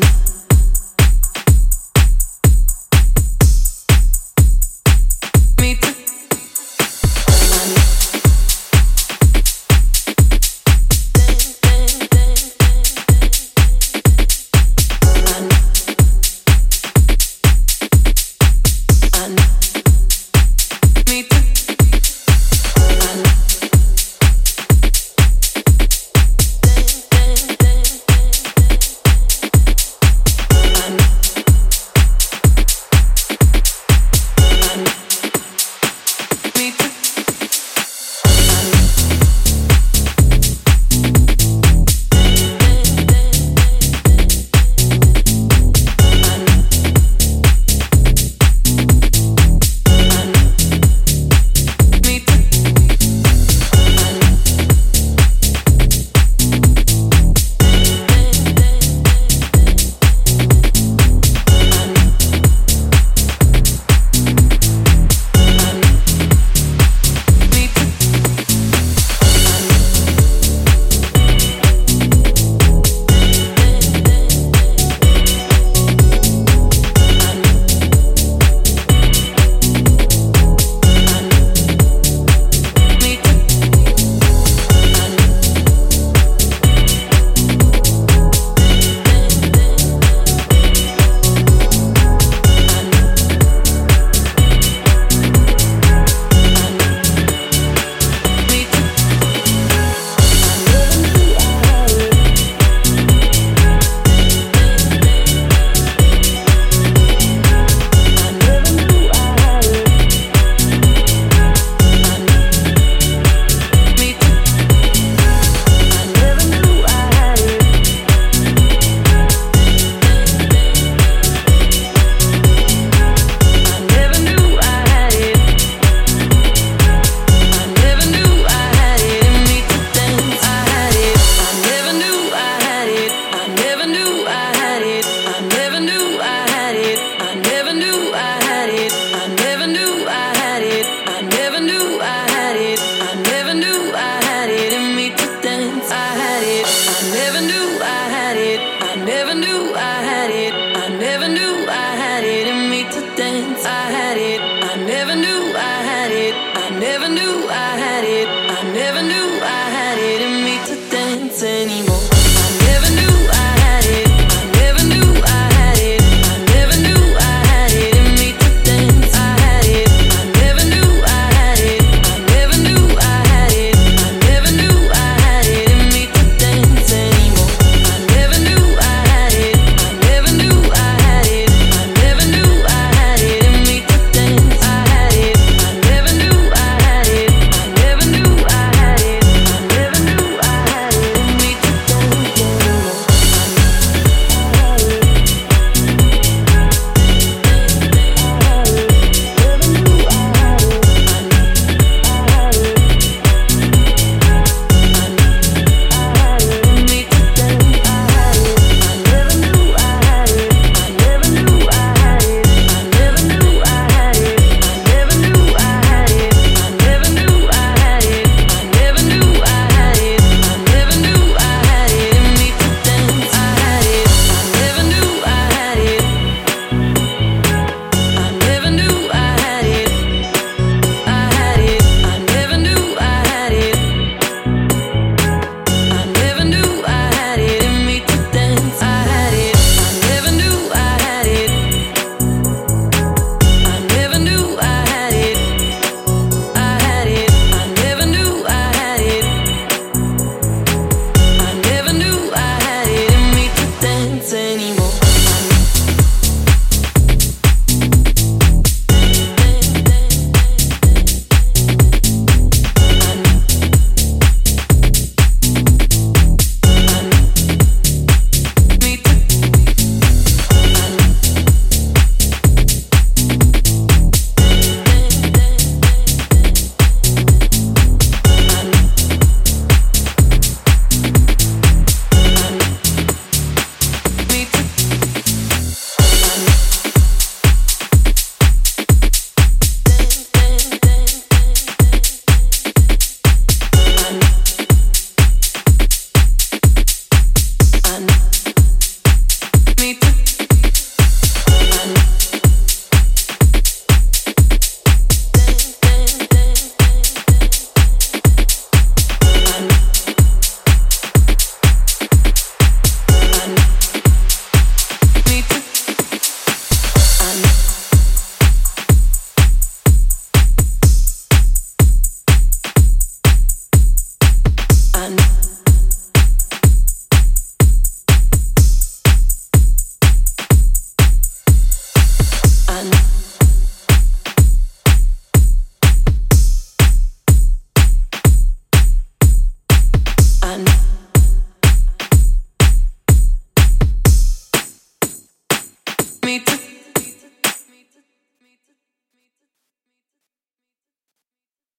one.